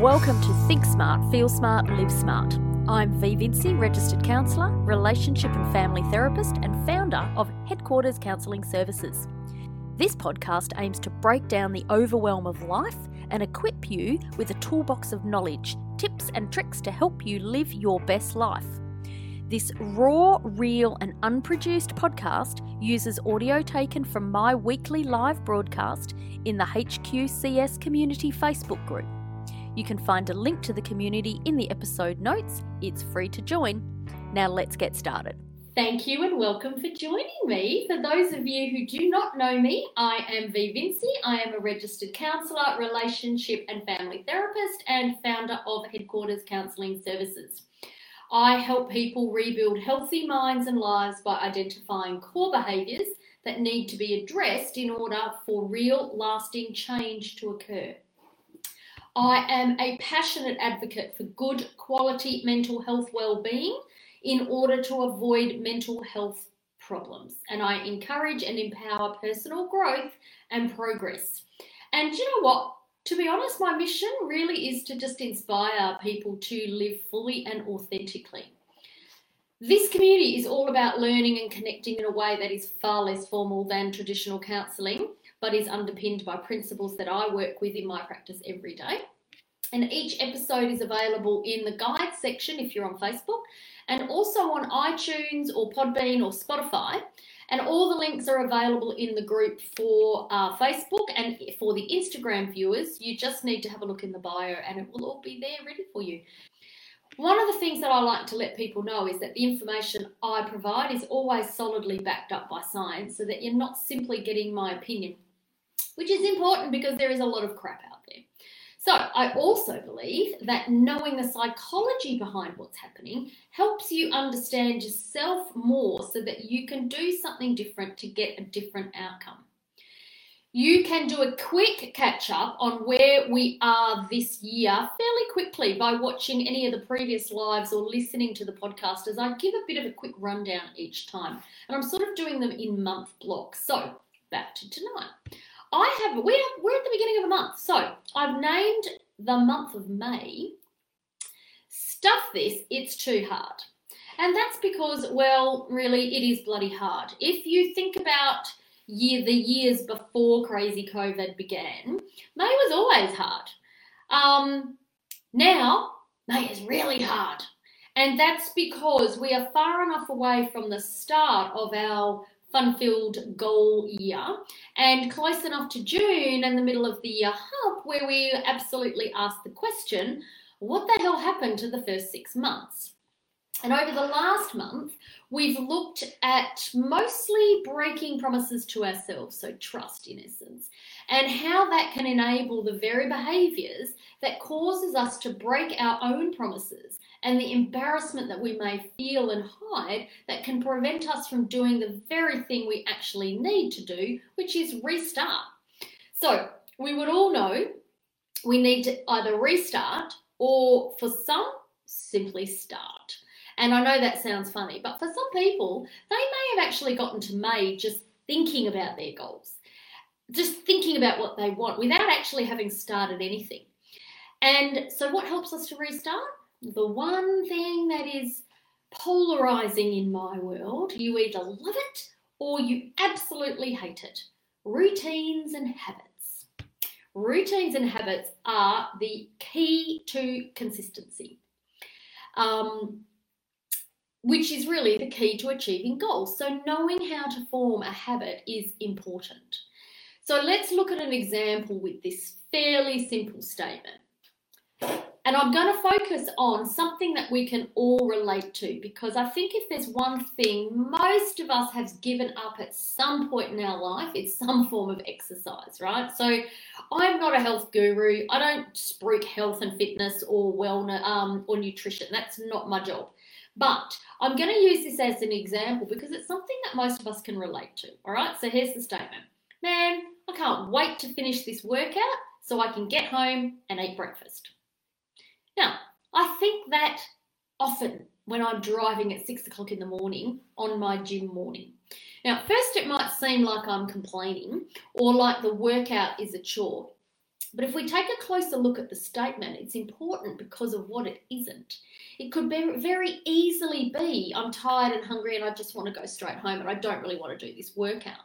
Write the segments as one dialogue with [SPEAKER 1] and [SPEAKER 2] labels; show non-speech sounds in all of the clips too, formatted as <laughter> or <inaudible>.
[SPEAKER 1] Welcome to Think Smart, Feel Smart, Live Smart. I'm V Vinci, registered counsellor, relationship and family therapist, and founder of Headquarters Counselling Services. This podcast aims to break down the overwhelm of life and equip you with a toolbox of knowledge, tips, and tricks to help you live your best life. This raw, real, and unproduced podcast uses audio taken from my weekly live broadcast in the HQCS Community Facebook group. You can find a link to the community in the episode notes. It's free to join. Now let's get started. Thank you and welcome for joining me. For those of you who do not know me, I am V Vinci. I am a registered counsellor, relationship and family therapist, and founder of Headquarters Counselling Services. I help people rebuild healthy minds and lives by identifying core behaviours that need to be addressed in order for real, lasting change to occur. I am a passionate advocate for good quality mental health well-being in order to avoid mental health problems and I encourage and empower personal growth and progress. And you know what? To be honest, my mission really is to just inspire people to live fully and authentically. This community is all about learning and connecting in a way that is far less formal than traditional counselling but is underpinned by principles that I work with in my practice every day. And each episode is available in the guide section if you're on Facebook and also on iTunes or Podbean or Spotify. And all the links are available in the group for uh, Facebook and for the Instagram viewers. You just need to have a look in the bio and it will all be there ready for you. One of the things that I like to let people know is that the information I provide is always solidly backed up by science so that you're not simply getting my opinion which is important because there is a lot of crap out there. So, I also believe that knowing the psychology behind what's happening helps you understand yourself more so that you can do something different to get a different outcome. You can do a quick catch up on where we are this year fairly quickly by watching any of the previous lives or listening to the podcast as I give a bit of a quick rundown each time. And I'm sort of doing them in month blocks. So, back to tonight. I have we are we're at the beginning of the month, so I've named the month of May. Stuff this, it's too hard. And that's because, well, really, it is bloody hard. If you think about year the years before crazy COVID began, May was always hard. Um, now, May is really hard. And that's because we are far enough away from the start of our fun filled goal year and close enough to June and the middle of the year hump where we absolutely ask the question what the hell happened to the first six months? And over the last month, we've looked at mostly breaking promises to ourselves, so trust in essence, and how that can enable the very behaviors that causes us to break our own promises and the embarrassment that we may feel and hide that can prevent us from doing the very thing we actually need to do, which is restart. So, we would all know we need to either restart or, for some, simply start. And I know that sounds funny, but for some people, they may have actually gotten to May just thinking about their goals, just thinking about what they want without actually having started anything. And so, what helps us to restart? The one thing that is polarizing in my world. You either love it or you absolutely hate it. Routines and habits. Routines and habits are the key to consistency, um, which is really the key to achieving goals. So, knowing how to form a habit is important. So, let's look at an example with this fairly simple statement. And I'm going to focus on something that we can all relate to because I think if there's one thing most of us have given up at some point in our life, it's some form of exercise, right? So I'm not a health guru. I don't spruik health and fitness or wellness um, or nutrition. That's not my job. But I'm going to use this as an example because it's something that most of us can relate to. All right, so here's the statement Man, I can't wait to finish this workout so I can get home and eat breakfast. Now, I think that often when I'm driving at six o'clock in the morning on my gym morning. Now, first, it might seem like I'm complaining or like the workout is a chore. But if we take a closer look at the statement, it's important because of what it isn't. It could be very easily be I'm tired and hungry and I just want to go straight home and I don't really want to do this workout.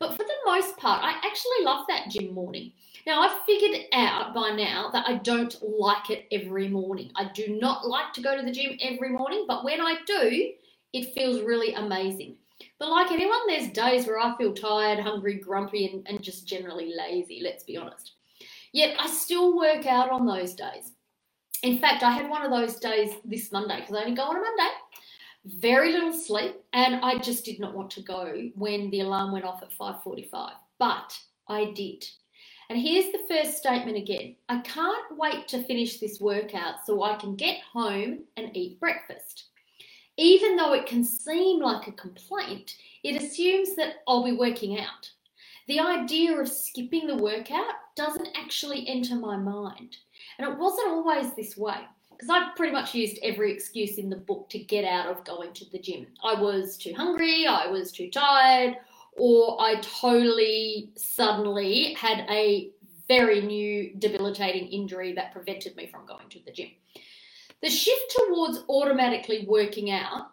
[SPEAKER 1] But for the most part, I actually love that gym morning. Now, I've figured out by now that I don't like it every morning. I do not like to go to the gym every morning, but when I do, it feels really amazing. But like anyone, there's days where I feel tired, hungry, grumpy, and, and just generally lazy, let's be honest. Yet I still work out on those days. In fact, I had one of those days this Monday because I only go on a Monday. Very little sleep, and I just did not want to go when the alarm went off at 5:45. But I did. And here's the first statement again. I can't wait to finish this workout so I can get home and eat breakfast. Even though it can seem like a complaint, it assumes that I'll be working out. The idea of skipping the workout doesn't actually enter my mind. And it wasn't always this way because I've pretty much used every excuse in the book to get out of going to the gym. I was too hungry, I was too tired, or I totally suddenly had a very new debilitating injury that prevented me from going to the gym. The shift towards automatically working out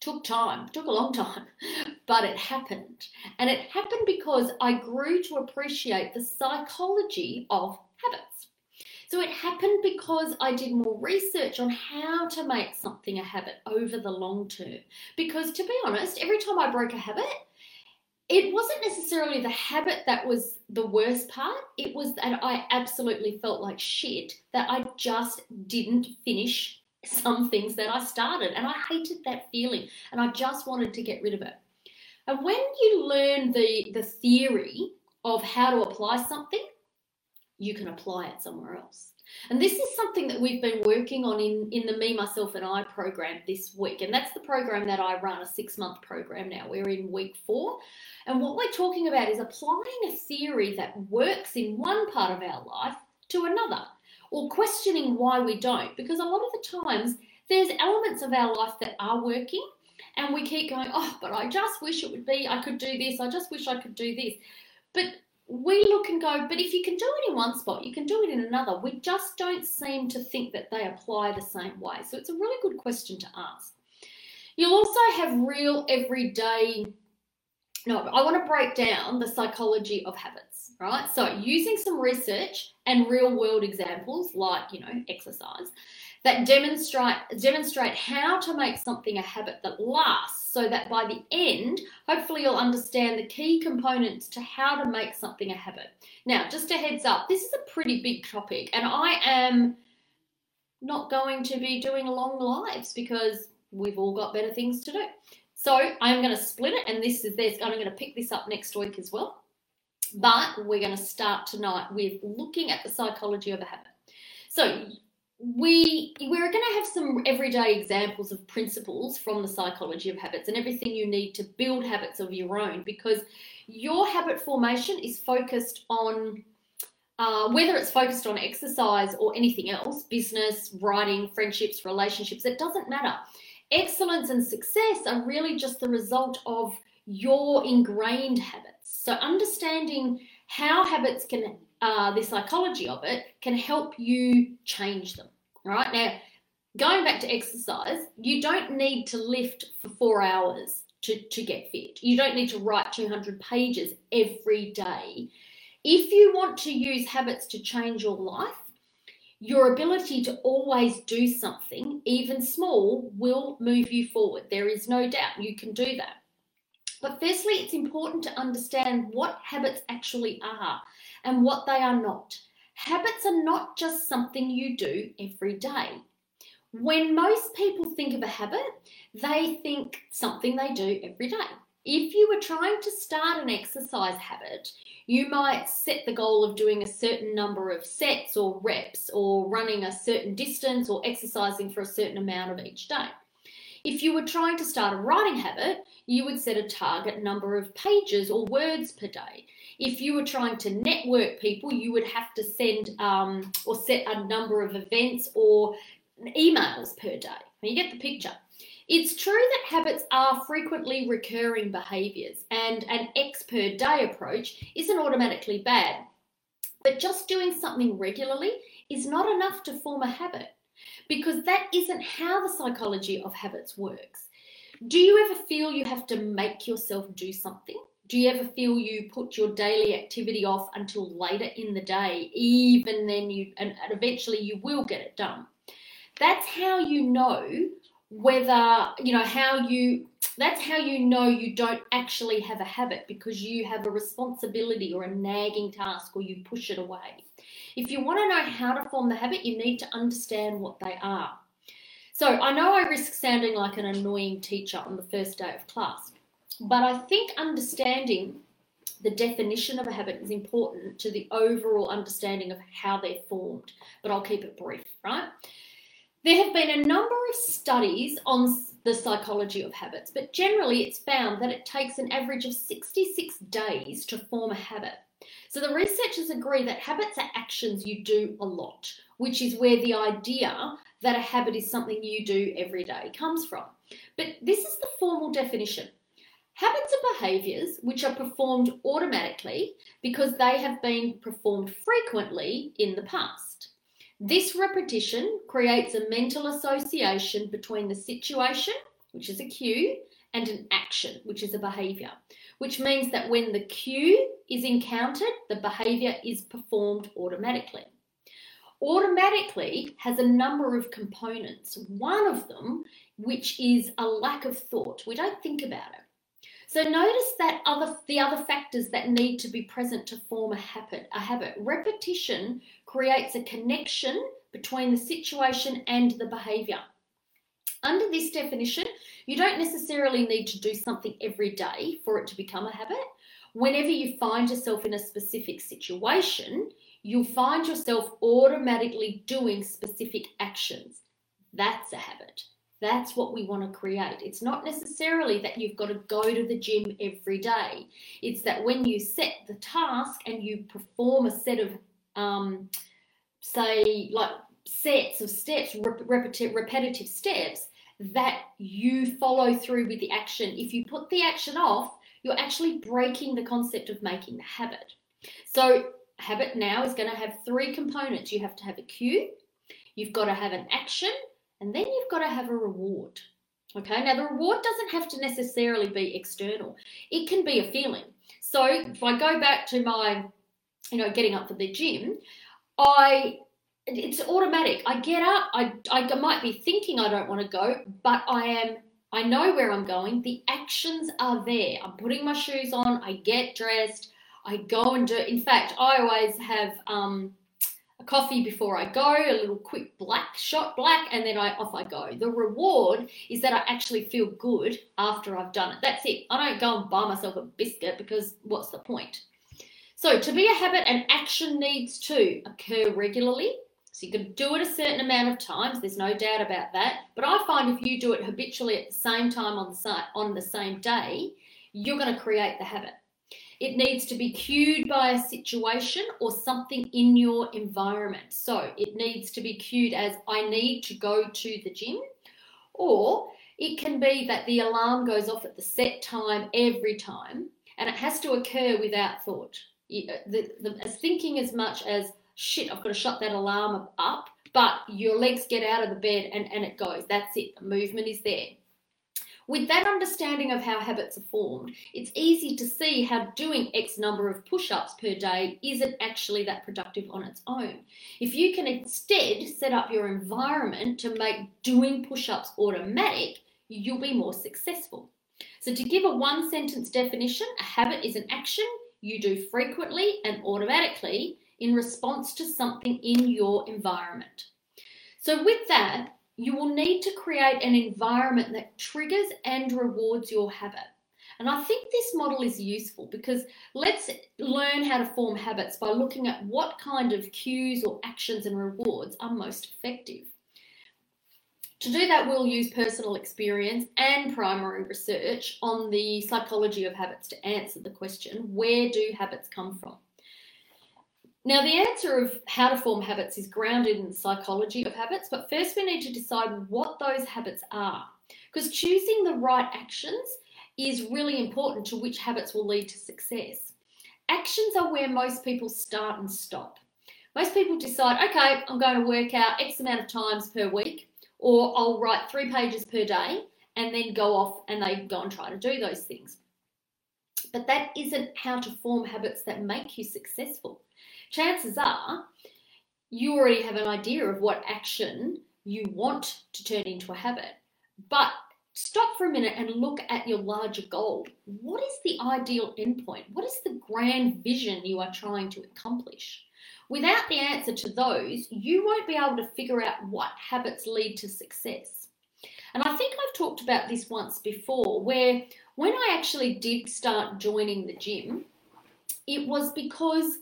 [SPEAKER 1] took time, took a long time, <laughs> but it happened. And it happened because I grew to appreciate the psychology of. So it happened because I did more research on how to make something a habit over the long term. Because to be honest, every time I broke a habit, it wasn't necessarily the habit that was the worst part. It was that I absolutely felt like shit that I just didn't finish some things that I started. And I hated that feeling and I just wanted to get rid of it. And when you learn the, the theory of how to apply something, you can apply it somewhere else. And this is something that we've been working on in, in the Me, Myself, and I program this week. And that's the program that I run, a six month program now. We're in week four. And what we're talking about is applying a theory that works in one part of our life to another or questioning why we don't. Because a lot of the times, there's elements of our life that are working, and we keep going, oh, but I just wish it would be, I could do this, I just wish I could do this. But we look and go, but if you can do it in one spot, you can do it in another. We just don't seem to think that they apply the same way. So it's a really good question to ask. You'll also have real everyday no, I want to break down the psychology of habits, right? So, using some research and real world examples like, you know, exercise that demonstrate demonstrate how to make something a habit that lasts so that by the end, hopefully you'll understand the key components to how to make something a habit. Now, just a heads up, this is a pretty big topic and I am not going to be doing long lives because we've all got better things to do. So I'm going to split it, and this is this. I'm going to pick this up next week as well. But we're going to start tonight with looking at the psychology of a habit. So we we're going to have some everyday examples of principles from the psychology of habits and everything you need to build habits of your own because your habit formation is focused on uh, whether it's focused on exercise or anything else business writing friendships relationships it doesn't matter excellence and success are really just the result of your ingrained habits. So, understanding how habits can, uh, the psychology of it, can help you change them. Right now, going back to exercise, you don't need to lift for four hours to, to get fit. You don't need to write 200 pages every day. If you want to use habits to change your life, your ability to always do something, even small, will move you forward. There is no doubt you can do that. But firstly, it's important to understand what habits actually are and what they are not. Habits are not just something you do every day. When most people think of a habit, they think something they do every day. If you were trying to start an exercise habit, you might set the goal of doing a certain number of sets or reps or running a certain distance or exercising for a certain amount of each day. If you were trying to start a writing habit, you would set a target number of pages or words per day. If you were trying to network people, you would have to send um, or set a number of events or emails per day. You get the picture. It's true that habits are frequently recurring behaviours, and an X per day approach isn't automatically bad. But just doing something regularly is not enough to form a habit because that isn't how the psychology of habits works. Do you ever feel you have to make yourself do something? Do you ever feel you put your daily activity off until later in the day, even then you, and, eventually you will get it done? That's how you know whether, you know, how you, that's how you know you don't actually have a habit because you have a responsibility or a nagging task or you push it away. If you want to know how to form the habit, you need to understand what they are. So I know I risk sounding like an annoying teacher on the first day of class, but I think understanding the definition of a habit is important to the overall understanding of how they're formed, but I'll keep it brief, right? There have been a number of studies on the psychology of habits, but generally it's found that it takes an average of 66 days to form a habit. So the researchers agree that habits are actions you do a lot, which is where the idea that a habit is something you do every day comes from. But this is the formal definition. Habits are behaviours which are performed automatically because they have been performed frequently in the past. This repetition creates a mental association between the situation, which is a cue, and an action, which is a behavior, which means that when the cue is encountered, the behavior is performed automatically. Automatically has a number of components. One of them, which is a lack of thought. We don't think about it. So notice that other the other factors that need to be present to form a habit. A habit repetition creates a connection between the situation and the behavior. Under this definition, you don't necessarily need to do something every day for it to become a habit. Whenever you find yourself in a specific situation, you'll find yourself automatically doing specific actions. That's a habit. That's what we want to create. It's not necessarily that you've got to go to the gym every day. It's that when you set the task and you perform a set of, um, say, like sets of steps, repetitive, repetitive steps, that you follow through with the action. If you put the action off, you're actually breaking the concept of making the habit. So, habit now is going to have three components. You have to have a cue, you've got to have an action, and then you've got to have a reward. Okay, now the reward doesn't have to necessarily be external, it can be a feeling. So if I go back to my, you know, getting up for the gym, I it's automatic. I get up, I, I might be thinking I don't want to go, but I am I know where I'm going. The actions are there. I'm putting my shoes on, I get dressed, I go and do in fact I always have um coffee before I go, a little quick black shot black, and then I off I go. The reward is that I actually feel good after I've done it. That's it. I don't go and buy myself a biscuit because what's the point? So to be a habit, an action needs to occur regularly. So you can do it a certain amount of times. There's no doubt about that. But I find if you do it habitually at the same time on the on the same day, you're going to create the habit. It needs to be cued by a situation or something in your environment. So it needs to be cued as I need to go to the gym, or it can be that the alarm goes off at the set time every time and it has to occur without thought. Uh, the, the, as thinking as much as shit, I've got to shut that alarm up, but your legs get out of the bed and, and it goes. That's it. The movement is there. With that understanding of how habits are formed, it's easy to see how doing X number of push ups per day isn't actually that productive on its own. If you can instead set up your environment to make doing push ups automatic, you'll be more successful. So, to give a one sentence definition, a habit is an action you do frequently and automatically in response to something in your environment. So, with that, you will need to create an environment that triggers and rewards your habit. And I think this model is useful because let's learn how to form habits by looking at what kind of cues or actions and rewards are most effective. To do that, we'll use personal experience and primary research on the psychology of habits to answer the question where do habits come from? Now, the answer of how to form habits is grounded in the psychology of habits, but first we need to decide what those habits are. Because choosing the right actions is really important to which habits will lead to success. actions are where most people start and stop. Most people decide, okay, I'm going to work out X amount of times per week, or I'll write three pages per day, and then go off and they go and try to do those things. But that isn't how to form habits that make you successful. Chances are you already have an idea of what action you want to turn into a habit. But stop for a minute and look at your larger goal. What is the ideal endpoint? What is the grand vision you are trying to accomplish? Without the answer to those, you won't be able to figure out what habits lead to success. And I think I've talked about this once before, where when I actually did start joining the gym, it was because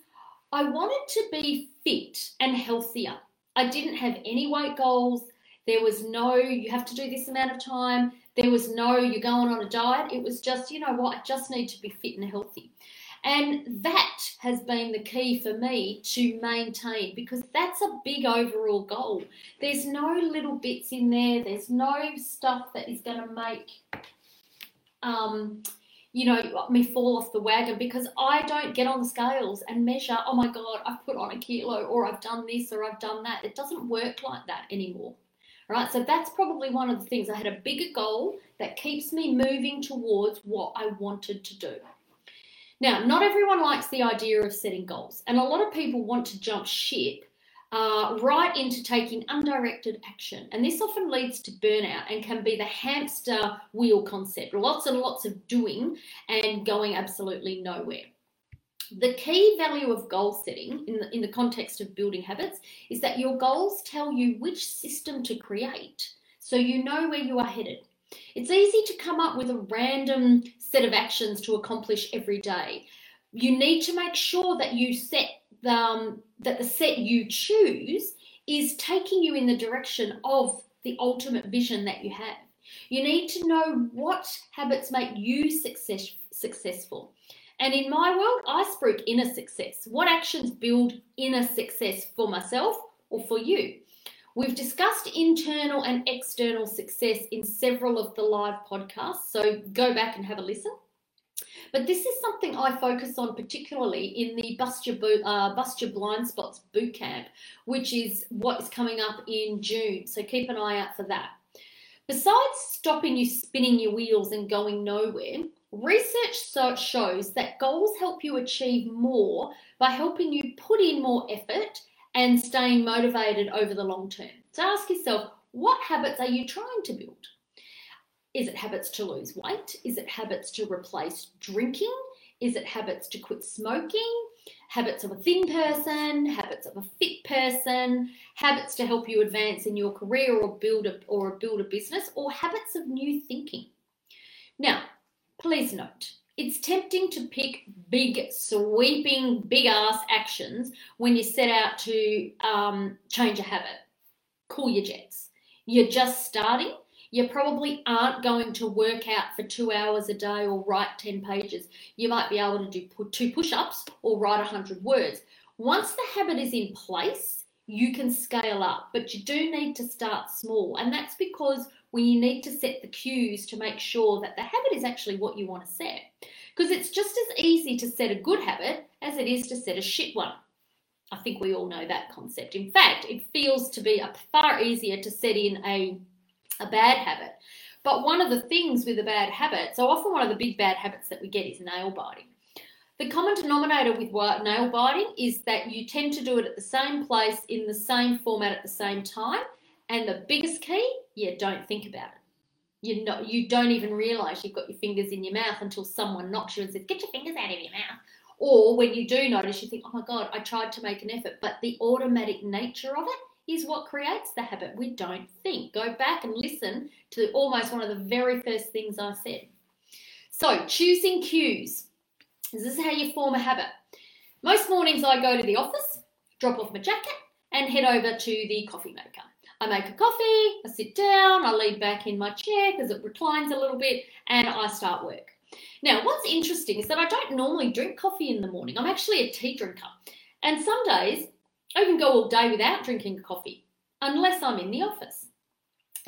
[SPEAKER 1] I wanted to be fit and healthier. I didn't have any weight goals. There was no, you have to do this amount of time. There was no, you're going on a diet. It was just, you know what, I just need to be fit and healthy. And that has been the key for me to maintain because that's a big overall goal. There's no little bits in there, there's no stuff that is going to make, um, you know, me fall off the wagon because I don't get on the scales and measure, oh my God, I've put on a kilo or I've done this or I've done that. It doesn't work like that anymore. Right, so that's probably one of the things. I had a bigger goal that keeps me moving towards what I wanted to do. Now, not everyone likes the idea of setting goals, and a lot of people want to jump ship uh, right into taking undirected action. And this often leads to burnout and can be the hamster wheel concept lots and lots of doing and going absolutely nowhere. The key value of goal setting in the, in the context of building habits is that your goals tell you which system to create so you know where you are headed. It's easy to come up with a random set of actions to accomplish every day. You need to make sure that you set the, um, that the set you choose is taking you in the direction of the ultimate vision that you have. You need to know what habits make you success, successful. And in my world, I speak inner success. What actions build inner success for myself or for you? We've discussed internal and external success in several of the live podcasts, so go back and have a listen. But this is something I focus on particularly in the Bust Your, Bo- uh, Bust Your Blind Spots boot camp, which is what is coming up in June. So keep an eye out for that. Besides stopping you spinning your wheels and going nowhere, research shows that goals help you achieve more by helping you put in more effort and staying motivated over the long term. So ask yourself, what habits are you trying to build? Is it habits to lose weight? Is it habits to replace drinking? Is it habits to quit smoking? Habits of a thin person, habits of a fit person, habits to help you advance in your career or build a or build a business, or habits of new thinking. Now, please note, it's tempting to pick big, sweeping, big ass actions when you set out to um, change a habit. Cool your jets. You're just starting. You probably aren't going to work out for two hours a day or write 10 pages. You might be able to do two push ups or write 100 words. Once the habit is in place, you can scale up, but you do need to start small. And that's because when you need to set the cues to make sure that the habit is actually what you want to set. Because it's just as easy to set a good habit as it is to set a shit one. I think we all know that concept. In fact, it feels to be far easier to set in a, a bad habit. But one of the things with a bad habit, so often one of the big bad habits that we get is nail biting. The common denominator with nail biting is that you tend to do it at the same place in the same format at the same time. And the biggest key, yeah, don't think about it. You know you don't even realize you've got your fingers in your mouth until someone knocks you and says get your fingers out of your mouth. Or when you do notice you think oh my god i tried to make an effort. But the automatic nature of it is what creates the habit. We don't think. Go back and listen to almost one of the very first things i said. So choosing cues. This is how you form a habit. Most mornings i go to the office drop off my jacket and head over to the coffee maker I make a coffee, I sit down, I lean back in my chair because it reclines a little bit, and I start work. Now, what's interesting is that I don't normally drink coffee in the morning. I'm actually a tea drinker. And some days I can go all day without drinking coffee, unless I'm in the office.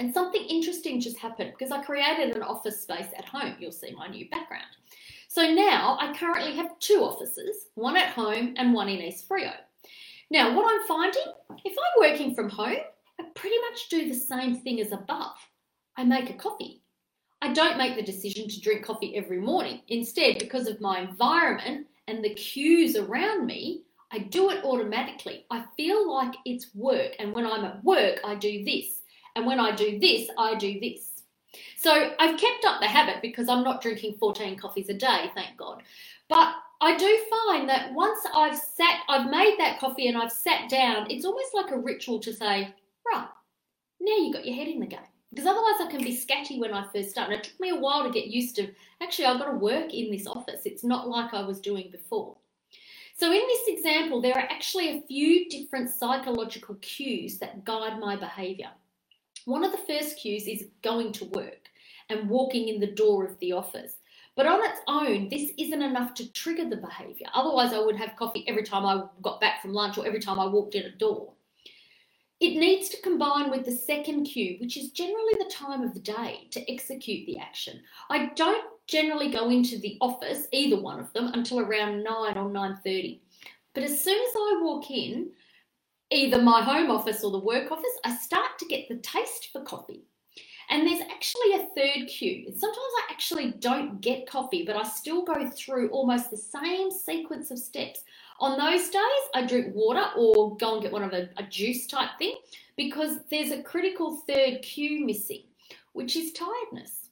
[SPEAKER 1] And something interesting just happened because I created an office space at home. You'll see my new background. So now I currently have two offices, one at home and one in East Freo. Now, what I'm finding, if I'm working from home, I pretty much do the same thing as above. I make a coffee. I don't make the decision to drink coffee every morning. Instead, because of my environment and the cues around me, I do it automatically. I feel like it's work. And when I'm at work, I do this. And when I do this, I do this. So I've kept up the habit because I'm not drinking 14 coffees a day, thank God. But I do find that once I've sat, I've made that coffee and I've sat down, it's almost like a ritual to say, right, now you got your head in the game. Because otherwise I can be scatty when I first start. And it took me a while to get used to, actually, I've got to work in this office. It's not like I was doing before. So in this example, there are actually a few different psychological cues that guide my behaviour. One of the first cues is going to work and walking in the door of the office. But on its own, this isn't enough to trigger the behaviour. Otherwise, I would have coffee every time I got back from lunch or every time I walked in a door. It needs to combine with the second cue, which is generally the time of the day to execute the action. I don't generally go into the office, either one of them, until around 9 or 9.30. But as soon as I walk in, either my home office or the work office, I start to get the taste for coffee. And there's actually a third cue. Sometimes I actually don't get coffee, but I still go through almost the same sequence of steps. On those days, I drink water or go and get one of a, a juice type thing because there's a critical third cue missing, which is tiredness.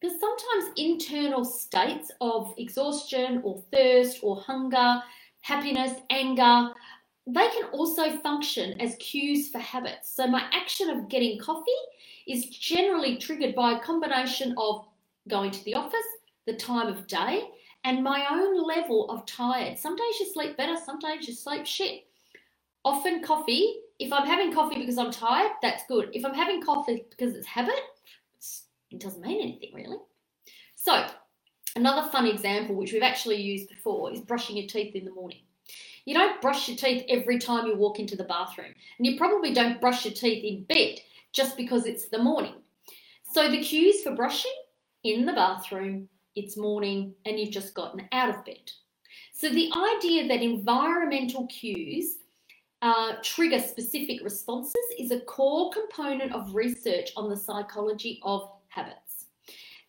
[SPEAKER 1] Because sometimes internal states of exhaustion or thirst or hunger, happiness, anger, they can also function as cues for habits. So my action of getting coffee is generally triggered by a combination of going to the office, the time of day, and my own level of tired. Some days you sleep better, some days you sleep shit. Often coffee, if I'm having coffee because I'm tired, that's good. If I'm having coffee because it's habit, it doesn't mean anything really. So, another fun example, which we've actually used before, is brushing your teeth in the morning. You don't brush your teeth every time you walk into the bathroom, and you probably don't brush your teeth in bed just because it's the morning. So the cues for brushing in the bathroom, it's morning, and you've just gotten out of bed. So the idea that environmental cues uh, trigger specific responses is a core component of research on the psychology of habits.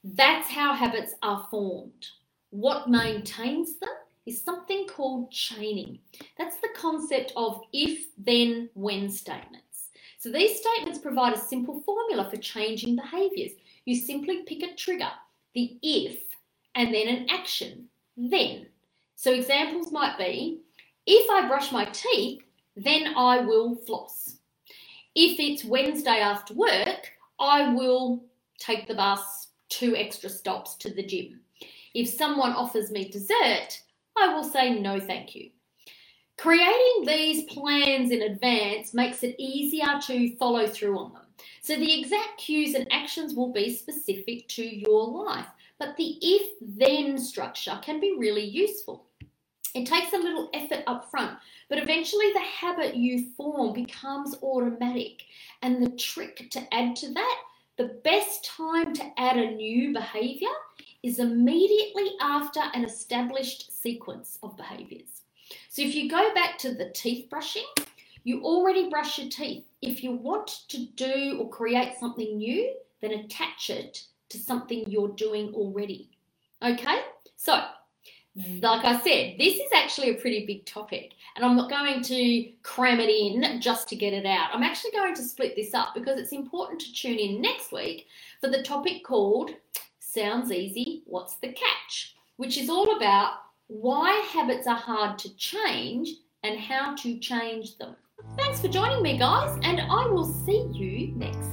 [SPEAKER 1] That's how habits are formed. What maintains them is something called chaining. That's the concept of if, then, when statements. So these statements provide a simple formula for changing behaviors. You simply pick a trigger, the if, and then an action, then. So examples might be, if I brush my teeth, then I will floss. If it's Wednesday after work, I will take the bus two extra stops to the gym. If someone offers me dessert, I will say no thank you. Creating these plans in advance makes it easier to follow through on them. So the exact cues and actions will be specific to your life, but the if then structure can be really useful. It takes a little effort up front, but eventually the habit you form becomes automatic. And the trick to add to that, the best time to add a new behavior is immediately after an established sequence of behaviors. So if you go back to the teeth brushing, you already brush your teeth. If you want to do or create something new, then attach it to something you're doing already. Okay? So, mm. like I said, this is actually a pretty big topic, and I'm not going to cram it in just to get it out. I'm actually going to split this up because it's important to tune in next week for the topic called Sounds easy, what's the catch? Which is all about why habits are hard to change and how to change them. Thanks for joining me, guys, and I will see you next.